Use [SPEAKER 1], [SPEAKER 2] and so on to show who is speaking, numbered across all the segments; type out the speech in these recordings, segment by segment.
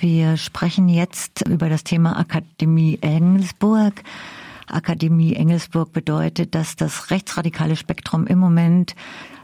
[SPEAKER 1] Wir sprechen jetzt über das Thema Akademie Engelsburg. Akademie Engelsburg bedeutet, dass das rechtsradikale Spektrum im Moment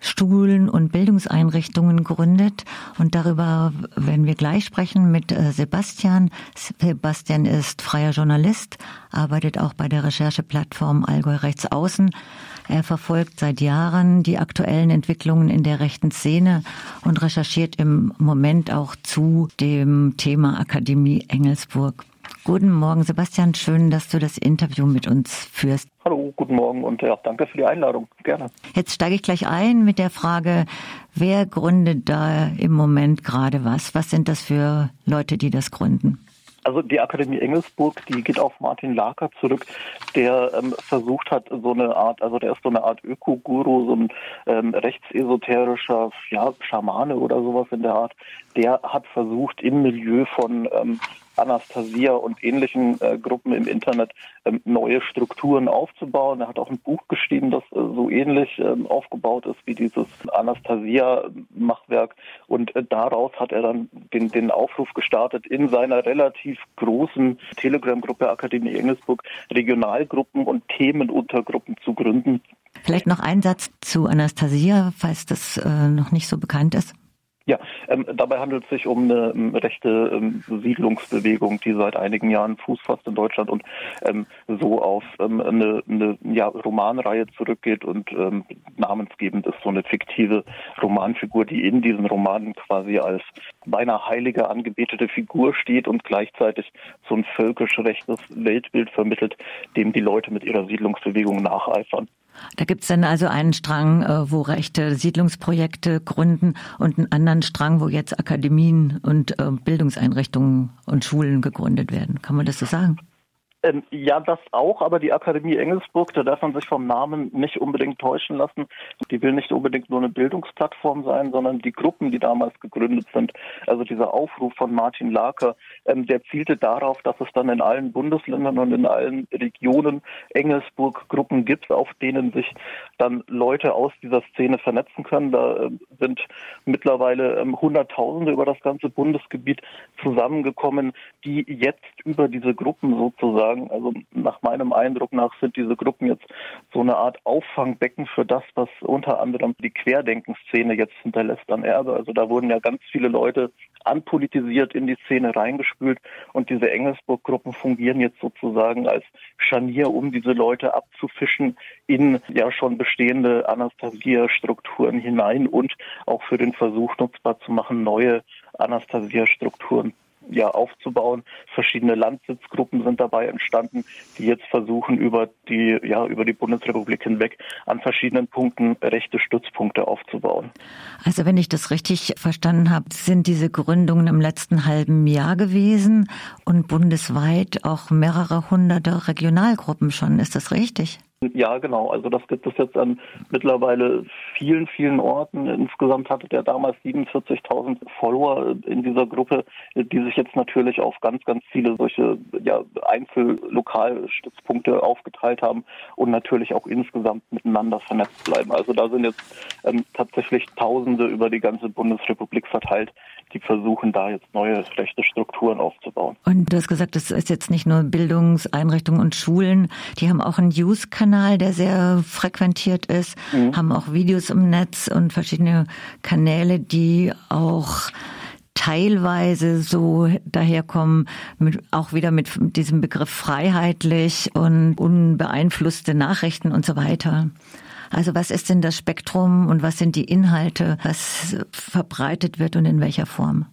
[SPEAKER 1] Schulen und Bildungseinrichtungen gründet. Und darüber werden wir gleich sprechen mit äh, Sebastian. Sebastian ist freier Journalist, arbeitet auch bei der Rechercheplattform Allgäu Rechtsaußen. Er verfolgt seit Jahren die aktuellen Entwicklungen in der rechten Szene und recherchiert im Moment auch zu dem Thema Akademie Engelsburg. Guten Morgen, Sebastian. Schön, dass du das Interview mit uns führst.
[SPEAKER 2] Hallo, guten Morgen und ja, danke für die Einladung. Gerne.
[SPEAKER 1] Jetzt steige ich gleich ein mit der Frage, wer gründet da im Moment gerade was? Was sind das für Leute, die das gründen?
[SPEAKER 2] Also die Akademie Engelsburg, die geht auf Martin Laker zurück, der ähm, versucht hat, so eine Art, also der ist so eine Art Ökoguru, so ein ähm, rechtsesoterischer ja, Schamane oder sowas in der Art, der hat versucht, im Milieu von ähm, Anastasia und ähnlichen äh, Gruppen im Internet ähm, neue Strukturen aufzubauen. Er hat auch ein Buch geschrieben, das äh, so ähnlich äh, aufgebaut ist wie dieses Anastasia-Machwerk. Und äh, daraus hat er dann den, den Aufruf gestartet, in seiner relativ großen Telegram-Gruppe Akademie Engelsburg Regionalgruppen und Themenuntergruppen zu gründen.
[SPEAKER 1] Vielleicht noch ein Satz zu Anastasia, falls das äh, noch nicht so bekannt ist.
[SPEAKER 2] Ja, ähm, dabei handelt es sich um eine um, rechte ähm, Siedlungsbewegung, die seit einigen Jahren Fuß fasst in Deutschland und ähm, so auf ähm, eine, eine ja, Romanreihe zurückgeht und ähm, namensgebend ist so eine fiktive Romanfigur, die in diesen Romanen quasi als beinahe heilige angebetete Figur steht und gleichzeitig so ein völkisch rechtes Weltbild vermittelt, dem die Leute mit ihrer Siedlungsbewegung nacheifern.
[SPEAKER 1] Da gibt es dann also einen Strang, äh, wo rechte Siedlungsprojekte gründen und einen anderen Strang, wo jetzt Akademien und äh, Bildungseinrichtungen und Schulen gegründet werden. Kann man das so sagen?
[SPEAKER 2] Ähm, ja, das auch, aber die Akademie Engelsburg, da darf man sich vom Namen nicht unbedingt täuschen lassen. Die will nicht unbedingt nur eine Bildungsplattform sein, sondern die Gruppen, die damals gegründet sind, also dieser Aufruf von Martin Laker, ähm, der zielte darauf, dass es dann in allen Bundesländern und in allen Regionen Engelsburg-Gruppen gibt, auf denen sich dann Leute aus dieser Szene vernetzen können. Da äh, sind mittlerweile ähm, Hunderttausende über das ganze Bundesgebiet zusammengekommen, die jetzt über diese Gruppen sozusagen sagen. Also nach meinem Eindruck nach sind diese Gruppen jetzt so eine Art Auffangbecken für das, was unter anderem die Querdenkenszene jetzt hinterlässt an Erbe. Also da wurden ja ganz viele Leute anpolitisiert in die Szene reingespült und diese Engelsburg-Gruppen fungieren jetzt sozusagen als Scharnier, um diese Leute abzufischen in ja schon bestehende Anastasia-Strukturen hinein und auch für den Versuch nutzbar zu machen, neue Anastasia-Strukturen ja, aufzubauen. Verschiedene Landsitzgruppen sind dabei entstanden, die jetzt versuchen, über die, ja, über die Bundesrepublik hinweg an verschiedenen Punkten rechte Stützpunkte aufzubauen.
[SPEAKER 1] Also wenn ich das richtig verstanden habe, sind diese Gründungen im letzten halben Jahr gewesen und bundesweit auch mehrere hunderte Regionalgruppen schon. Ist das richtig?
[SPEAKER 2] Ja, genau. Also das gibt es jetzt an mittlerweile vielen, vielen Orten. Insgesamt hatte der damals 47.000 Follower in dieser Gruppe, die sich jetzt natürlich auf ganz, ganz viele solche ja, Einzellokalstützpunkte aufgeteilt haben und natürlich auch insgesamt miteinander vernetzt bleiben. Also da sind jetzt ähm, tatsächlich Tausende über die ganze Bundesrepublik verteilt, die versuchen da jetzt neue rechte Strukturen aufzubauen.
[SPEAKER 1] Und du hast gesagt, das ist jetzt nicht nur Bildungseinrichtungen und Schulen, die haben auch einen News-Kanal, der sehr frequentiert ist, mhm. haben auch Videos im Netz und verschiedene Kanäle, die auch teilweise so daherkommen, mit, auch wieder mit diesem Begriff freiheitlich und unbeeinflusste Nachrichten und so weiter. Also was ist denn das Spektrum und was sind die Inhalte, was verbreitet wird und in welcher Form?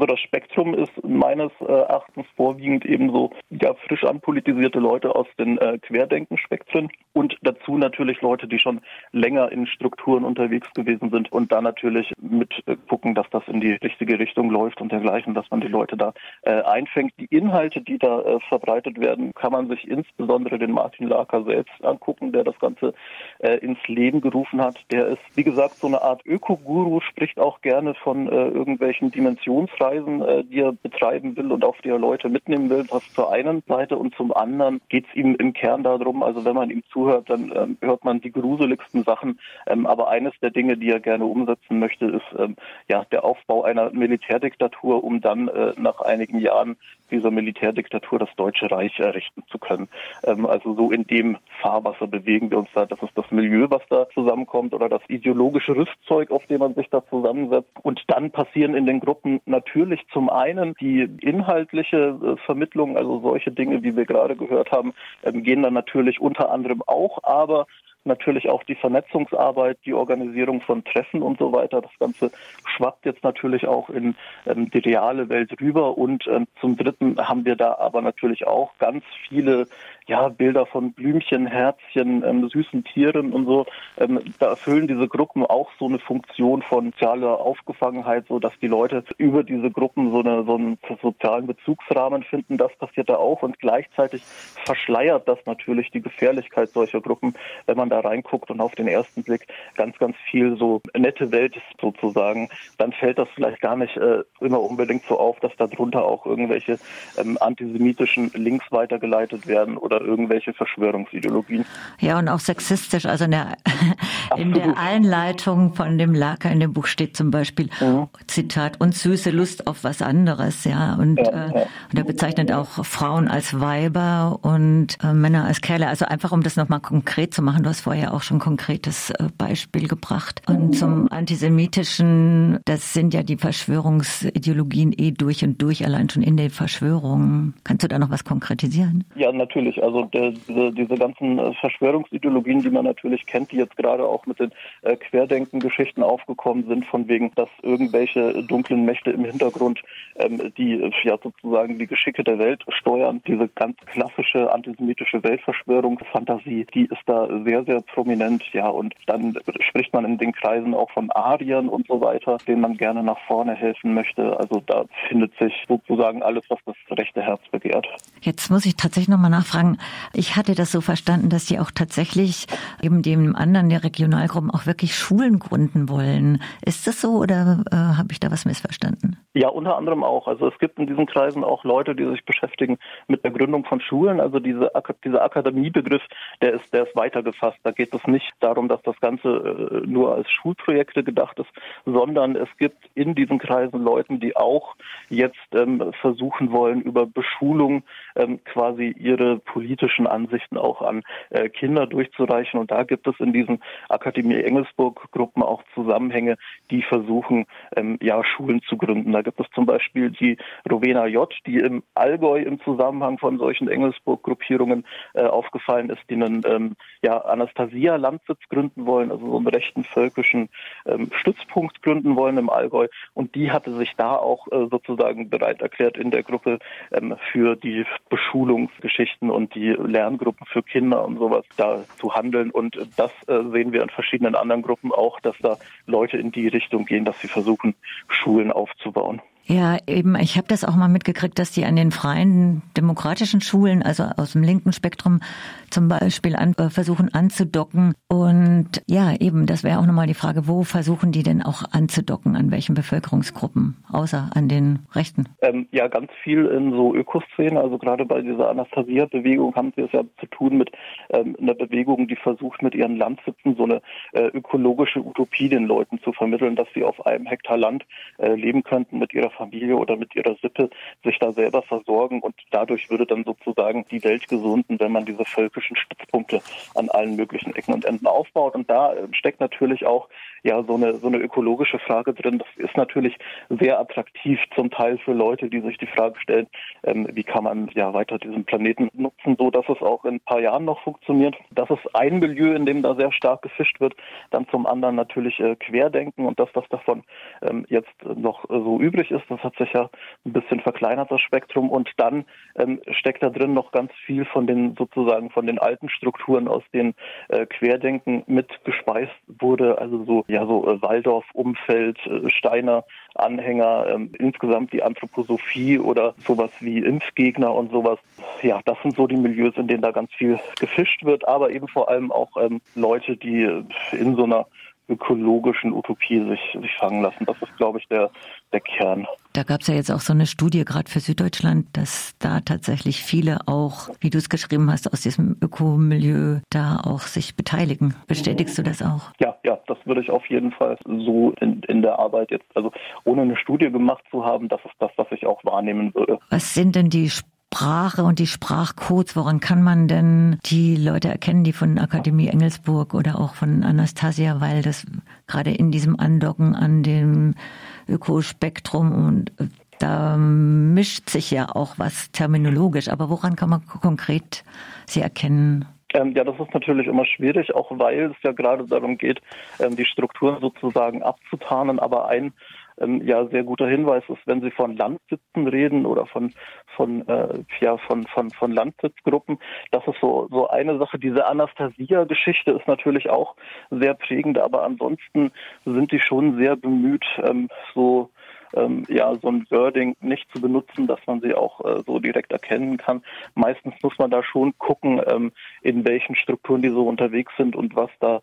[SPEAKER 2] Also das Spektrum ist meines äh, Erachtens vorwiegend eben so ja, frisch anpolitisierte Leute aus den äh, Querdenkenspektren und dazu natürlich Leute, die schon länger in Strukturen unterwegs gewesen sind und da natürlich mit äh, gucken, dass das in die richtige Richtung läuft und dergleichen, dass man die Leute da äh, einfängt. Die Inhalte, die da äh, verbreitet werden, kann man sich insbesondere den Martin Laker selbst angucken, der das Ganze äh, ins Leben gerufen hat. Der ist, wie gesagt, so eine Art Ökoguru, spricht auch gerne von irgendwelchen Dimensionsreihen Kreisen, äh, die er betreiben will und auf die er Leute mitnehmen will. Das zur einen Seite und zum anderen geht es ihm im Kern darum, also wenn man ihm zuhört, dann ähm, hört man die gruseligsten Sachen. Ähm, aber eines der Dinge, die er gerne umsetzen möchte, ist ähm, ja der Aufbau einer Militärdiktatur, um dann äh, nach einigen Jahren dieser Militärdiktatur das Deutsche Reich errichten zu können. Ähm, also so in dem Fahrwasser bewegen wir uns da. Das ist das Milieu, was da zusammenkommt oder das ideologische Rüstzeug, auf dem man sich da zusammensetzt. Und dann passieren in den Gruppen natürlich zum einen die inhaltliche äh, Vermittlung, also solche Dinge, wie wir gerade gehört haben, ähm, gehen dann natürlich unter anderem auch, aber natürlich auch die Vernetzungsarbeit, die Organisierung von Treffen und so weiter. Das Ganze schwappt jetzt natürlich auch in ähm, die reale Welt rüber. Und ähm, zum Dritten haben wir da aber natürlich auch ganz viele ja, Bilder von Blümchen, Herzchen, ähm, süßen Tieren und so. Ähm, da erfüllen diese Gruppen auch so eine Funktion von sozialer Aufgefangenheit, so dass die Leute über diese Gruppen so, eine, so einen sozialen Bezugsrahmen finden. Das passiert da auch und gleichzeitig verschleiert das natürlich die Gefährlichkeit solcher Gruppen, wenn man da reinguckt und auf den ersten Blick ganz, ganz viel so nette Welt ist sozusagen, dann fällt das vielleicht gar nicht äh, immer unbedingt so auf, dass darunter auch irgendwelche ähm, antisemitischen Links weitergeleitet werden oder irgendwelche Verschwörungsideologien.
[SPEAKER 1] Ja, und auch sexistisch. Also in der, in der Einleitung von dem Laker in dem Buch steht zum Beispiel, mhm. Zitat, und süße Lust auf was anderes, ja. Und, ja, äh, ja. und er bezeichnet auch Frauen als Weiber und äh, Männer als Kerle. Also einfach, um das nochmal konkret zu machen, du hast vorher auch schon konkretes äh, Beispiel gebracht. Und zum Antisemitischen, das sind ja die Verschwörungsideologien eh durch und durch, allein schon in den Verschwörungen. Kannst du da noch was konkretisieren?
[SPEAKER 2] Ja, natürlich. Also der, diese, diese ganzen äh, Verschwörungsideologien, die man natürlich kennt, die jetzt gerade auch mit den äh, Querdenken-Geschichten aufgekommen sind, von wegen, dass irgendwelche dunklen Mächte im Hintergrund ähm, die ja sozusagen die Geschicke der Welt steuern. Diese ganz klassische antisemitische Weltverschwörungsfantasie, die ist da sehr, sehr prominent. Ja, und dann spricht man in den Kreisen auch von Ariern und so weiter, denen man gerne nach vorne helfen möchte. Also da findet sich sozusagen alles, was das rechte Herz begehrt.
[SPEAKER 1] Jetzt muss ich tatsächlich nochmal nachfragen. Ich hatte das so verstanden, dass Sie auch tatsächlich eben dem anderen der Regionalgruppen auch wirklich Schulen gründen wollen. Ist das so oder äh, habe ich da was missverstanden?
[SPEAKER 2] Ja, unter anderem auch. Also es gibt in diesen Kreisen auch Leute, die sich beschäftigen mit der Gründung von Schulen. Also diese, dieser Akademiebegriff, der ist, der ist weiter gefasst. Da geht es nicht darum, dass das Ganze äh, nur als Schulprojekte gedacht ist, sondern es gibt in diesen Kreisen Leute, die auch jetzt ähm, versuchen wollen, über Beschulung ähm, quasi ihre politischen Ansichten auch an äh, Kinder durchzureichen. Und da gibt es in diesen Akademie Engelsburg Gruppen auch Zusammenhänge, die versuchen, ähm, ja, Schulen zu gründen. Da gibt es zum Beispiel die Rowena J., die im Allgäu im Zusammenhang von solchen Engelsburg-Gruppierungen äh, aufgefallen ist, die einen ja, Anastasia-Landsitz gründen wollen, also so einen rechten völkischen ähm, Stützpunkt gründen wollen im Allgäu. Und die hatte sich da auch äh, sozusagen bereit erklärt, in der Gruppe ähm, für die Beschulungsgeschichten und die Lerngruppen für Kinder und sowas da zu handeln. Und das äh, sehen wir in verschiedenen anderen Gruppen auch, dass da Leute in die Richtung gehen, dass sie versuchen, Schulen aufzubauen.
[SPEAKER 1] Ja, eben, ich habe das auch mal mitgekriegt, dass die an den freien demokratischen Schulen, also aus dem linken Spektrum zum Beispiel, an, äh, versuchen anzudocken. Und ja, eben, das wäre auch nochmal die Frage, wo versuchen die denn auch anzudocken, an welchen Bevölkerungsgruppen, außer an den Rechten?
[SPEAKER 2] Ähm, ja, ganz viel in so Ökoszenen, also gerade bei dieser Anastasia-Bewegung haben sie es ja zu tun mit ähm, einer Bewegung, die versucht mit ihren Landsitzen so eine äh, ökologische Utopie den Leuten zu vermitteln, dass sie auf einem Hektar Land äh, leben könnten mit ihrer Familie oder mit ihrer Sippe sich da selber versorgen und dadurch würde dann sozusagen die Welt gesunden, wenn man diese völkischen Stützpunkte an allen möglichen Ecken und Enden aufbaut. Und da äh, steckt natürlich auch ja so eine so eine ökologische Frage drin. Das ist natürlich sehr attraktiv zum Teil für Leute, die sich die Frage stellen, ähm, wie kann man ja weiter diesen Planeten nutzen, so dass es auch in ein paar Jahren noch funktioniert. Das ist ein Milieu, in dem da sehr stark gefischt wird. Dann zum anderen natürlich äh, Querdenken und das, was davon ähm, jetzt noch äh, so übrig ist, das hat sich ja ein bisschen verkleinert, das Spektrum. Und dann ähm, steckt da drin noch ganz viel von den sozusagen von den alten Strukturen, aus denen äh, Querdenken mitgespeist wurde. Also so, ja, so äh, Waldorf, Umfeld, äh, Steiner, Anhänger, ähm, insgesamt die Anthroposophie oder sowas wie Impfgegner und sowas. Ja, das sind so die Milieus, in denen da ganz viel gefischt wird, aber eben vor allem auch ähm, Leute, die in so einer ökologischen Utopie sich, sich fangen lassen. Das ist, glaube ich, der, der Kern.
[SPEAKER 1] Da gab es ja jetzt auch so eine Studie gerade für Süddeutschland, dass da tatsächlich viele auch, wie du es geschrieben hast, aus diesem Ökomilieu da auch sich beteiligen. Bestätigst du das auch?
[SPEAKER 2] Ja, ja, das würde ich auf jeden Fall so in, in der Arbeit jetzt, also ohne eine Studie gemacht zu haben, das ist das, was ich auch wahrnehmen würde.
[SPEAKER 1] Was sind denn die Sprache und die Sprachcodes, woran kann man denn die Leute erkennen, die von Akademie Engelsburg oder auch von Anastasia, weil das gerade in diesem Andocken an dem Ökospektrum und äh, da mischt sich ja auch was terminologisch, aber woran kann man konkret sie erkennen?
[SPEAKER 2] Ähm, ja, das ist natürlich immer schwierig, auch weil es ja gerade darum geht, ähm, die Strukturen sozusagen abzutarnen. Aber ein ähm, ja sehr guter Hinweis ist, wenn Sie von Landsitzen reden oder von von äh, ja von von von Landsitzgruppen, das ist so so eine Sache. Diese Anastasia-Geschichte ist natürlich auch sehr prägend, aber ansonsten sind die schon sehr bemüht, ähm, so ähm, ja so ein Wording nicht zu benutzen, dass man sie auch äh, so direkt erkennen kann. Meistens muss man da schon gucken, ähm, in welchen Strukturen die so unterwegs sind und was da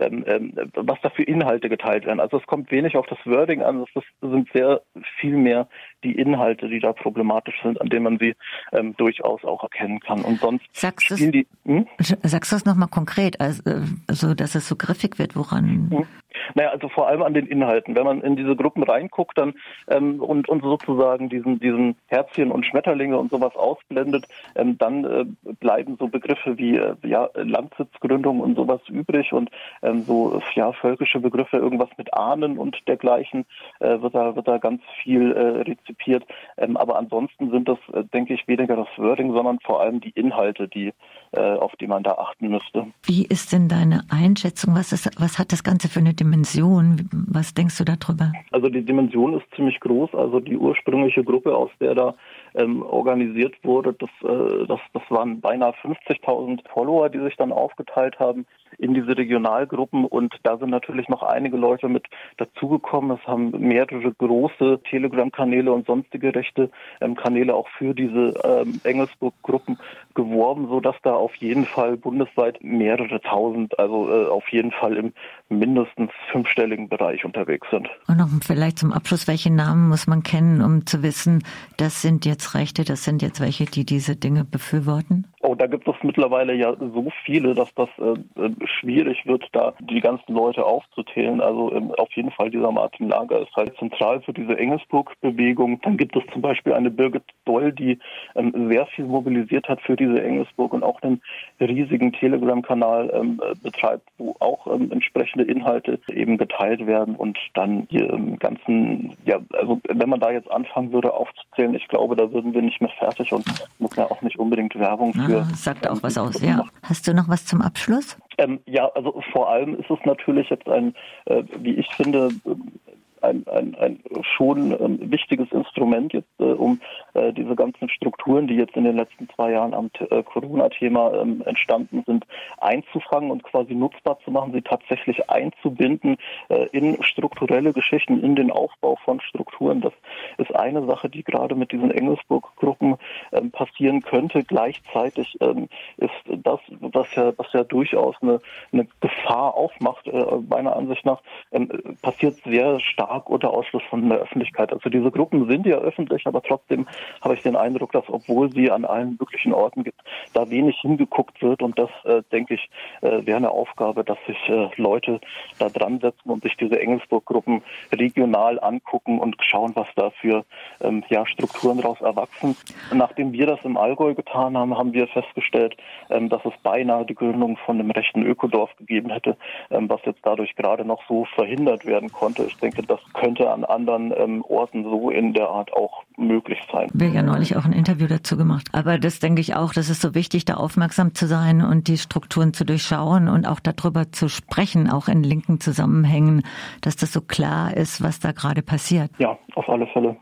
[SPEAKER 2] ähm, ähm, was da für Inhalte geteilt werden. Also es kommt wenig auf das Wording an, es sind sehr viel mehr die Inhalte, die da problematisch sind, an denen man sie ähm, durchaus auch erkennen kann. Und sonst
[SPEAKER 1] sagst spielen die. Hm? Sagst du das nochmal konkret, also, also dass es so griffig wird, woran? Hm.
[SPEAKER 2] Naja, also vor allem an den Inhalten. Wenn man in diese Gruppen reinguckt dann ähm, und, und sozusagen diesen, diesen Herzchen und Schmetterlinge und sowas ausblendet, ähm, dann äh, bleiben so Begriffe wie äh, ja, Landsitzgründung und sowas übrig und ähm, so ja, völkische Begriffe, irgendwas mit Ahnen und dergleichen, äh, wird, da, wird da ganz viel äh, rezipiert. Ähm, aber ansonsten sind das, äh, denke ich, weniger das Wording, sondern vor allem die Inhalte, die, auf die man da achten müsste.
[SPEAKER 1] Wie ist denn deine Einschätzung? Was, ist, was hat das Ganze für eine Dimension? Was denkst du darüber?
[SPEAKER 2] Also die Dimension ist ziemlich groß. Also die ursprüngliche Gruppe, aus der da ähm, organisiert wurde, das, äh, das, das waren beinahe 50.000 Follower, die sich dann aufgeteilt haben in diese Regionalgruppen und da sind natürlich noch einige Leute mit dazugekommen. Es haben mehrere große Telegram-Kanäle und sonstige rechte ähm, Kanäle auch für diese ähm, Engelsburg-Gruppen geworben, so dass da auf jeden Fall bundesweit mehrere tausend, also äh, auf jeden Fall im mindestens fünfstelligen Bereich unterwegs sind.
[SPEAKER 1] Und noch vielleicht zum Abschluss, welche Namen muss man kennen, um zu wissen, das sind jetzt Rechte, das sind jetzt welche, die diese Dinge befürworten?
[SPEAKER 2] Oh, da gibt es mittlerweile ja so viele, dass das äh, äh, schwierig wird, da die ganzen Leute aufzuzählen. Also ähm, auf jeden Fall dieser Martin Lager ist halt zentral für diese Engelsburg-Bewegung. Dann gibt es zum Beispiel eine Birgit Doll, die ähm, sehr viel mobilisiert hat für diese Engelsburg und auch einen riesigen Telegram-Kanal ähm, äh, betreibt, wo auch ähm, entsprechende Inhalte eben geteilt werden und dann die ganzen, ja, also wenn man da jetzt anfangen würde aufzuzählen, ich glaube, da würden wir nicht mehr fertig und muss ja auch nicht unbedingt Werbung für
[SPEAKER 1] ja, sagt auch was aus, ja. Hast du noch was zum Abschluss?
[SPEAKER 2] Ähm, ja, also vor allem ist es natürlich jetzt ein, äh, wie ich finde, ein, ein, ein schon ähm, wichtiges Instrument jetzt, äh, um äh, diese ganzen Strukturen, die jetzt in den letzten zwei Jahren am äh, Corona-Thema ähm, entstanden sind, einzufangen und quasi nutzbar zu machen, sie tatsächlich einzubinden äh, in strukturelle Geschichten, in den Aufbau von Strukturen. Das ist eine Sache, die gerade mit diesen Engelsburg-Gruppen ähm, passieren könnte. Gleichzeitig ähm, ist das, was ja, was ja durchaus eine, eine Gefahr aufmacht, äh, meiner Ansicht nach, ähm, passiert sehr stark stark unter Ausschluss von der Öffentlichkeit. Also diese Gruppen sind ja öffentlich, aber trotzdem habe ich den Eindruck, dass obwohl sie an allen möglichen Orten gibt, da wenig hingeguckt wird und das, äh, denke ich, äh, wäre eine Aufgabe, dass sich äh, Leute da dran setzen und sich diese Engelsburg-Gruppen regional angucken und schauen, was da für ähm, ja, Strukturen daraus erwachsen. Nachdem wir das im Allgäu getan haben, haben wir festgestellt, ähm, dass es beinahe die Gründung von einem rechten Ökodorf gegeben hätte, ähm, was jetzt dadurch gerade noch so verhindert werden konnte. Ich denke, das könnte an anderen ähm, Orten so in der Art auch möglich sein.
[SPEAKER 1] Wir haben ja neulich auch ein Interview dazu gemacht. Aber das denke ich auch, das ist so wichtig, da aufmerksam zu sein und die Strukturen zu durchschauen und auch darüber zu sprechen, auch in linken Zusammenhängen, dass das so klar ist, was da gerade passiert.
[SPEAKER 2] Ja, auf alle Fälle.